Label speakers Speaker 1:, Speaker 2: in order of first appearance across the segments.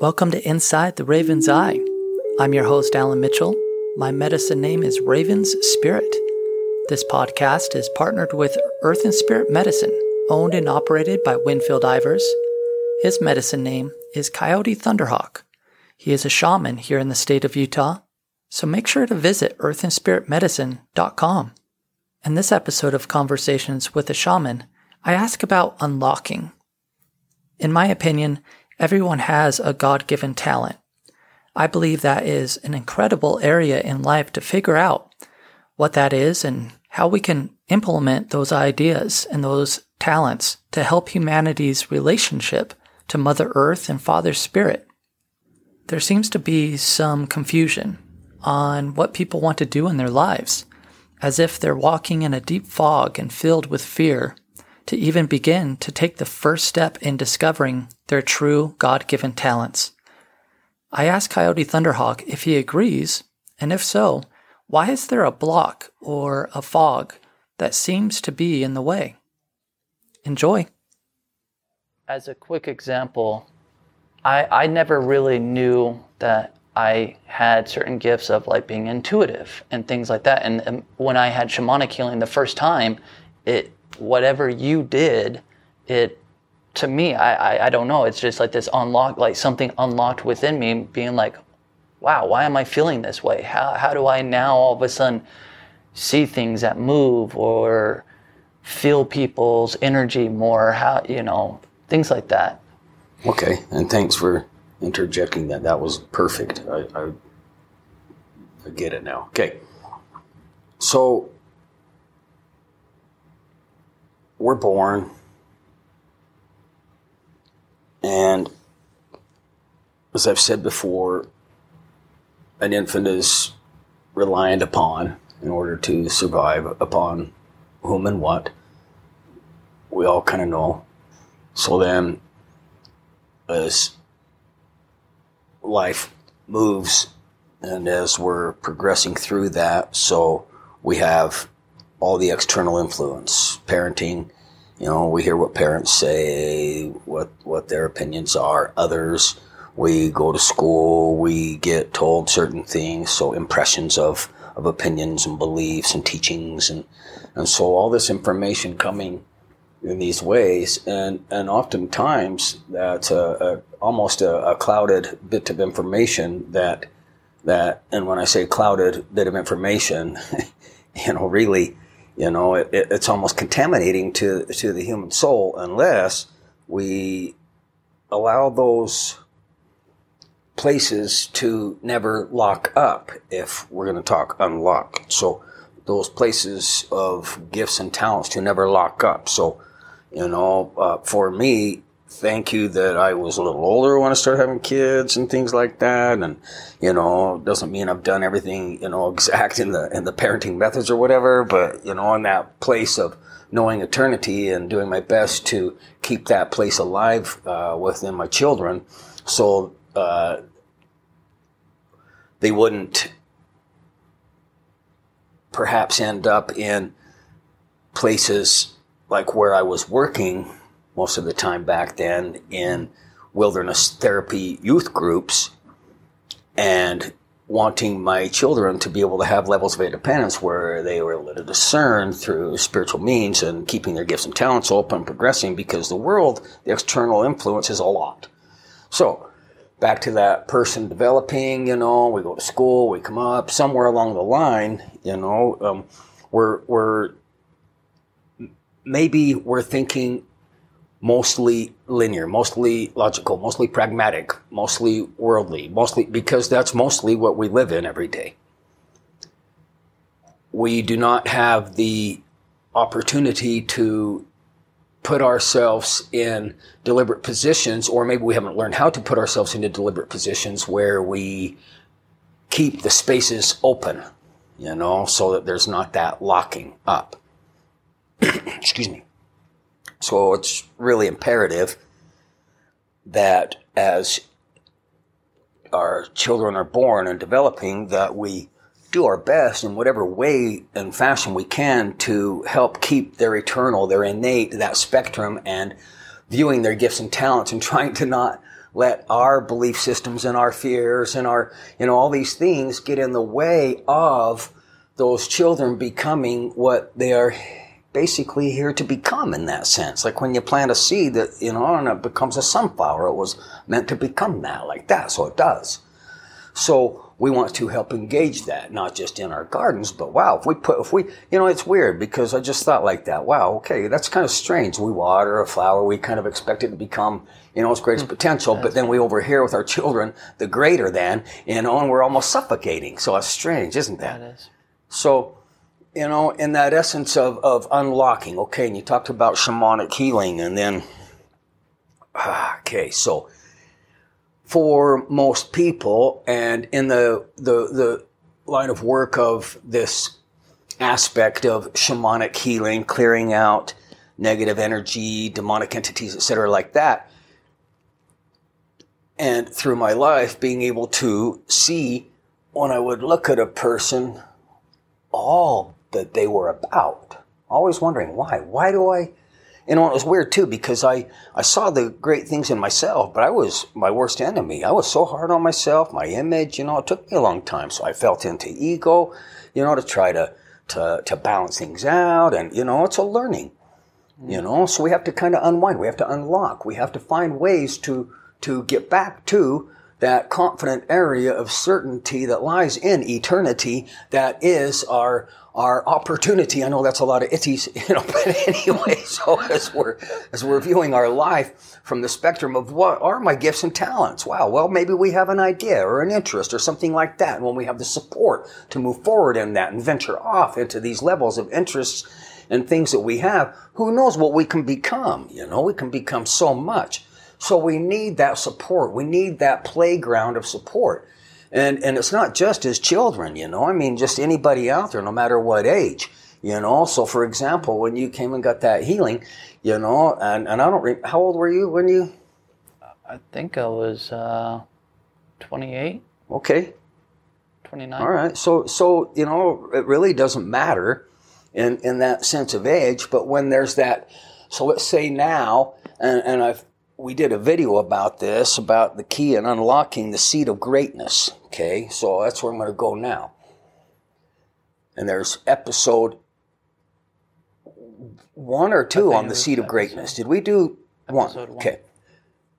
Speaker 1: Welcome to Inside the Raven's Eye. I'm your host, Alan Mitchell. My medicine name is Raven's Spirit. This podcast is partnered with Earth and Spirit Medicine, owned and operated by Winfield Ivers. His medicine name is Coyote Thunderhawk. He is a shaman here in the state of Utah, so make sure to visit earthandspiritmedicine.com. In this episode of Conversations with a Shaman, I ask about unlocking. In my opinion, everyone has a God given talent. I believe that is an incredible area in life to figure out what that is and how we can implement those ideas and those talents to help humanity's relationship to Mother Earth and Father Spirit. There seems to be some confusion on what people want to do in their lives, as if they're walking in a deep fog and filled with fear to even begin to take the first step in discovering their true God given talents. I asked Coyote Thunderhawk if he agrees, and if so, why is there a block or a fog that seems to be in the way? Enjoy. As a quick example, I, I never really knew that I had certain gifts of like being intuitive and things like that. And, and when I had shamanic healing the first time, it whatever you did, it to me, I, I, I don't know. It's just like this unlocked, like something unlocked within me, being like, wow, why am I feeling this way? How how do I now all of a sudden see things that move or feel people's energy more? How you know things like that.
Speaker 2: Okay, and thanks for interjecting that. That was perfect. I, I, I get it now. Okay, so we're born and as I've said before, an infant is reliant upon in order to survive upon whom and what. We all kind of know. So then, as life moves and as we're progressing through that, so we have all the external influence, parenting. You know, we hear what parents say, what what their opinions are. Others, we go to school, we get told certain things, so impressions of of opinions and beliefs and teachings, and and so all this information coming in these ways, and and oftentimes that's a, a almost a, a clouded bit of information that that, and when I say clouded bit of information, you know, really you know, it, it, it's almost contaminating to to the human soul unless we allow those places to never lock up. If we're going to talk unlock, so those places of gifts and talents to never lock up. So, you know, uh, for me, thank you that I was a little older when I started having kids and things like that. And, you know, doesn't mean I've done everything, you know, exact in the, in the parenting methods or whatever, but, you know, in that place of knowing eternity and doing my best to keep that place alive, uh, within my children. So, uh, they wouldn't perhaps end up in places like where I was working most of the time back then in wilderness therapy youth groups and wanting my children to be able to have levels of independence where they were able to discern through spiritual means and keeping their gifts and talents open and progressing because the world, the external influence is a lot. So, back to that person developing, you know, we go to school, we come up, somewhere along the line, you know, um, we're, we're, maybe we're thinking mostly linear, mostly logical, mostly pragmatic, mostly worldly, mostly because that's mostly what we live in every day. We do not have the opportunity to put ourselves in deliberate positions, or maybe we haven't learned how to put ourselves into deliberate positions where we keep the spaces open, you know, so that there's not that locking up. Excuse me. So it's really imperative that as our children are born and developing, that we do our best in whatever way and fashion we can to help keep their eternal, their innate, that spectrum, and viewing their gifts and talents and trying to not let our belief systems and our fears and our, you know, all these things get in the way of those children becoming what they are basically here to become in that sense. Like when you plant a seed that, you know, and it becomes a sunflower, it was meant to become that, like that. So it does. So we want to help engage that, not just in our gardens, but wow, if we put, if we, you know, it's weird because I just thought like that. Wow, okay, that's kind of strange. We water a flower, we kind of expect it to become, you know, its greatest mm, potential, but then we over here with our children, the greater than, you know, and we're almost suffocating. So it's strange, isn't that? That is. So, you know, in that essence of, of unlocking, okay, and you talked about shamanic healing, and then, ah, okay, so for most people, and in the, the, the line of work of this aspect of shamanic healing, clearing out negative energy, demonic entities, etc., like that, and through my life, being able to see when I would look at a person all that they were about. Always wondering why. Why do I? You know, it was weird too because I, I saw the great things in myself, but I was my worst enemy. I was so hard on myself, my image, you know, it took me a long time. So I felt into ego, you know, to try to, to, to balance things out. And, you know, it's a learning, you know, so we have to kind of unwind. We have to unlock. We have to find ways to, to get back to that confident area of certainty that lies in eternity that is our our opportunity. I know that's a lot of itties, you know, but anyway, so as we're as we're viewing our life from the spectrum of what are my gifts and talents, wow, well maybe we have an idea or an interest or something like that. And when we have the support to move forward in that and venture off into these levels of interests and things that we have, who knows what we can become? You know, we can become so much. So we need that support. We need that playground of support. And, and it's not just as children, you know, I mean, just anybody out there, no matter what age, you know. So, for example, when you came and got that healing, you know, and, and I don't, re- how old were you when you?
Speaker 1: I think I was uh, 28.
Speaker 2: Okay.
Speaker 1: 29.
Speaker 2: All right. So, so, you know, it really doesn't matter in, in that sense of age, but when there's that, so let's say now, and, and I've we did a video about this, about the key in unlocking the seed of greatness. Okay, so that's where I'm going to go now. And there's episode one or two on the seed of greatness. Did we do one? one? Okay.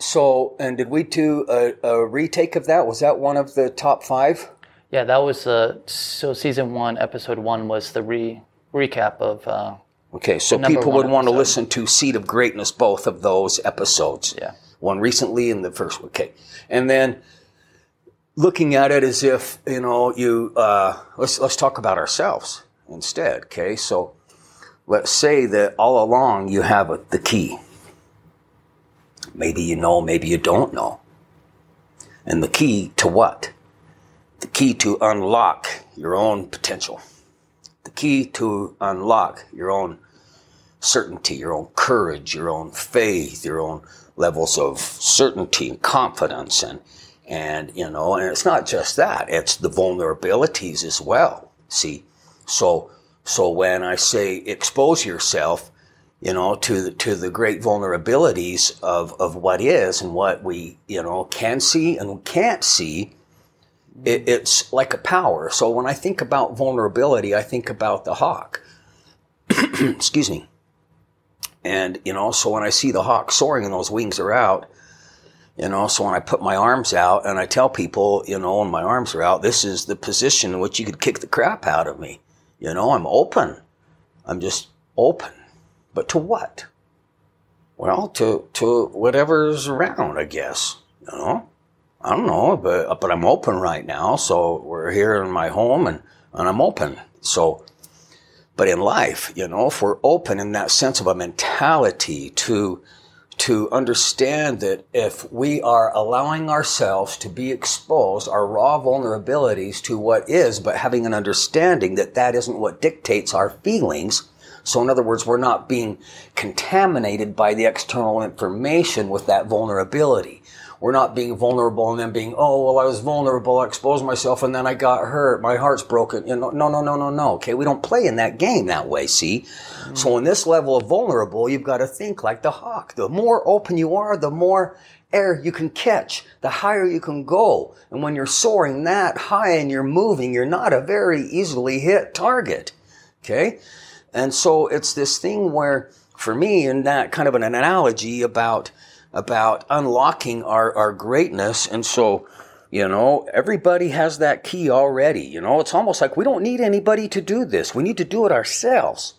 Speaker 2: So, and did we do a, a, retake of that? Was that one of the top five?
Speaker 1: Yeah, that was uh, so season one, episode one was the re recap of uh,
Speaker 2: Okay, so people would want to listen to Seed of Greatness, both of those episodes.
Speaker 1: Yeah.
Speaker 2: One recently and the first one. Okay. And then looking at it as if, you know, you, uh, let's, let's talk about ourselves instead. Okay. So let's say that all along you have a, the key. Maybe you know, maybe you don't know. And the key to what? The key to unlock your own potential. The key to unlock your own certainty, your own courage, your own faith, your own levels of certainty and confidence and and you know and it's not just that it's the vulnerabilities as well see? So so when i say expose yourself you know to the, to the great vulnerabilities of of what is and what we you know can see and can't see it, it's like a power so when i think about vulnerability i think about the hawk excuse me and, you know, so when I see the hawk soaring and those wings are out, you know, so when I put my arms out and I tell people, you know, when my arms are out, this is the position in which you could kick the crap out of me. You know, I'm open. I'm just open. But to what? Well, to, to whatever's around, I guess. You know? I don't know, but, uh, but I'm open right now. So we're here in my home and, and I'm open. So, but in life, you know, if we're open in that sense of a mentality to, to understand that if we are allowing ourselves to be exposed, our raw vulnerabilities to what is, but having an understanding that that isn't what dictates our feelings. So in other words, we're not being contaminated by the external information with that vulnerability. We're not being vulnerable and then being, oh, well, I was vulnerable, I exposed myself and then I got hurt, my heart's broken. You know, no, no, no, no, no. Okay. We don't play in that game that way. See? Mm-hmm. So in this level of vulnerable, you've got to think like the hawk. The more open you are, the more air you can catch, the higher you can go. And when you're soaring that high and you're moving, you're not a very easily hit target. Okay. And so it's this thing where, for me, in that kind of an analogy about, about unlocking our, our greatness. And so, you know, everybody has that key already. You know, it's almost like we don't need anybody to do this. We need to do it ourselves.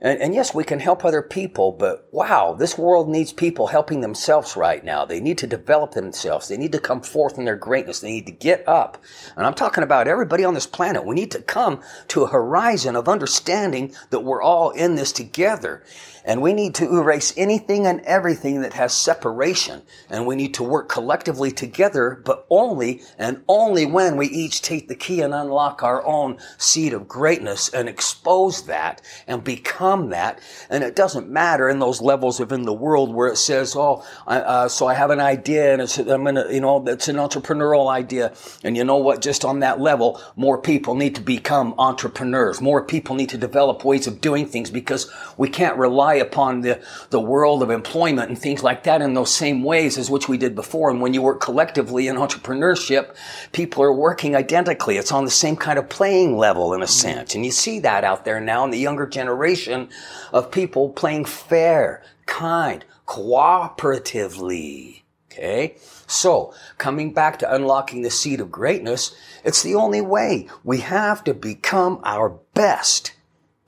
Speaker 2: And, and, yes, we can help other people, but wow, this world needs people helping themselves right now. They need to develop themselves. They need to come forth in their greatness. They need to get up. And I'm talking about everybody on this planet. We need to come to a horizon of understanding that we're all in this together. And we need to erase anything and everything that has separation. And we need to work collectively together, but only and only when we each take the key and unlock our own seed of greatness and expose that and become that. And it doesn't matter in those levels of in the world where it says, oh, uh, so I have an idea and it's, I'm gonna, you know, it's an entrepreneurial idea. And you know what? Just on that level, more people need to become entrepreneurs. More people need to develop ways of doing things because we can't rely rely upon the, the world of employment and things like that in those same ways as which we did before. And when you work collectively in entrepreneurship, people are working identically. It's on the same kind of playing level in a mm-hmm. sense. And you see that out there now in the younger generation of people playing fair, kind, cooperatively. Okay? So, coming back to unlocking the seed of greatness, it's the only way. We have to become our best.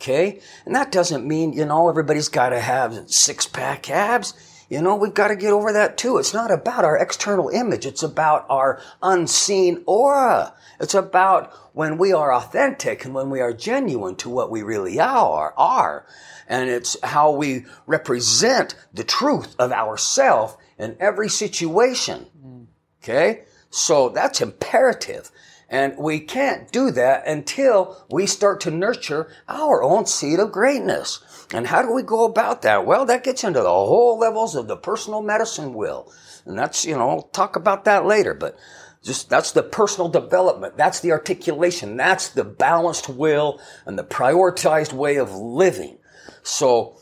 Speaker 2: Okay? And that doesn't mean, you know, everybody's got to have six pack abs. You know, we've got to get over that too. It's not about our external image. It's about our unseen aura. It's about when we are authentic and when we are genuine to what we really are, are. And it's how we represent the truth of ourself in every situation. Mm. Okay? So that's imperative. And we can't do that until we start to nurture our own seed of greatness. And how do we go about that? Well, that gets into the whole levels of the personal medicine will. And that's, you know, I'll talk about that later, but just that's the personal development. That's the articulation. That's the balanced will and the prioritized way of living. So,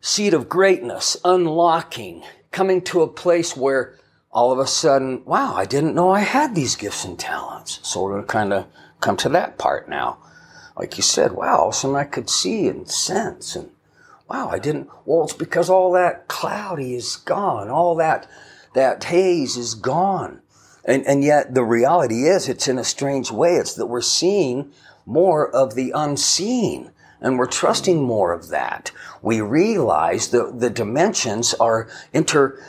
Speaker 2: seed of greatness, unlocking, coming to a place where all of a sudden, wow, I didn't know I had these gifts and talents. So we're kind of come to that part now. Like you said, wow, all of a sudden I could see and sense and wow, I didn't, well, it's because all that cloudy is gone. All that, that haze is gone. And, and yet the reality is it's in a strange way. It's that we're seeing more of the unseen and we're trusting more of that. We realize the, the dimensions are inter,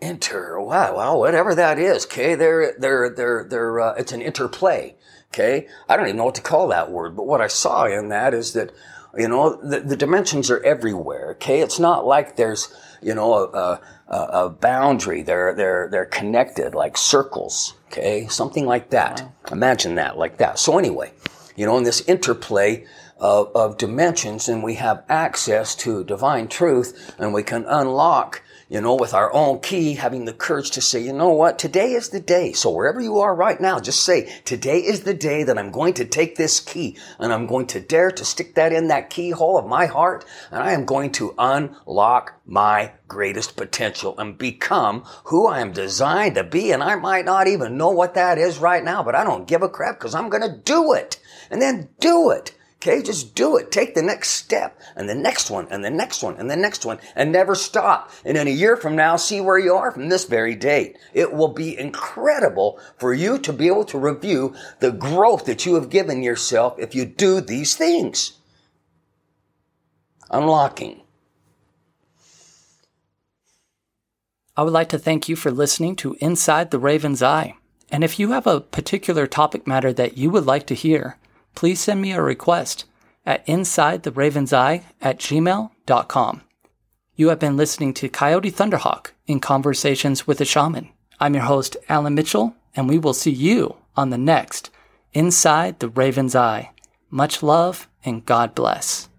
Speaker 2: inter wow wow whatever that is okay they're they're they're they're uh, it's an interplay okay? I don't even know what to call that word but what i saw in that is that you know the, the dimensions are everywhere okay? It's not like there's you know a, a, a boundary they're they're they're connected like circles okay? Something like that. Wow. imagine that like that. So anyway you know in this interplay of, of dimensions and we have access to divine truth and we can unlock you know, with our own key, having the courage to say, you know what, today is the day. So wherever you are right now, just say, today is the day that I'm going to take this key and I'm going to dare to stick that in that keyhole of my heart and I am going to unlock my greatest potential and become who I am designed to be. And I might not even know what that is right now, but I don't give a crap because I'm going to do it and then do it. Okay, just do it. Take the next step and the next one and the next one and the next one and never stop. And in a year from now, see where you are from this very date. It will be incredible for you to be able to review the growth that you have given yourself if you do these things. Unlocking.
Speaker 1: I would like to thank you for listening to Inside the Raven's Eye. And if you have a particular topic matter that you would like to hear, please send me a request at insidetheravenseye at gmail.com. You have been listening to Coyote Thunderhawk in Conversations with a Shaman. I'm your host, Alan Mitchell, and we will see you on the next Inside the Raven's Eye. Much love and God bless.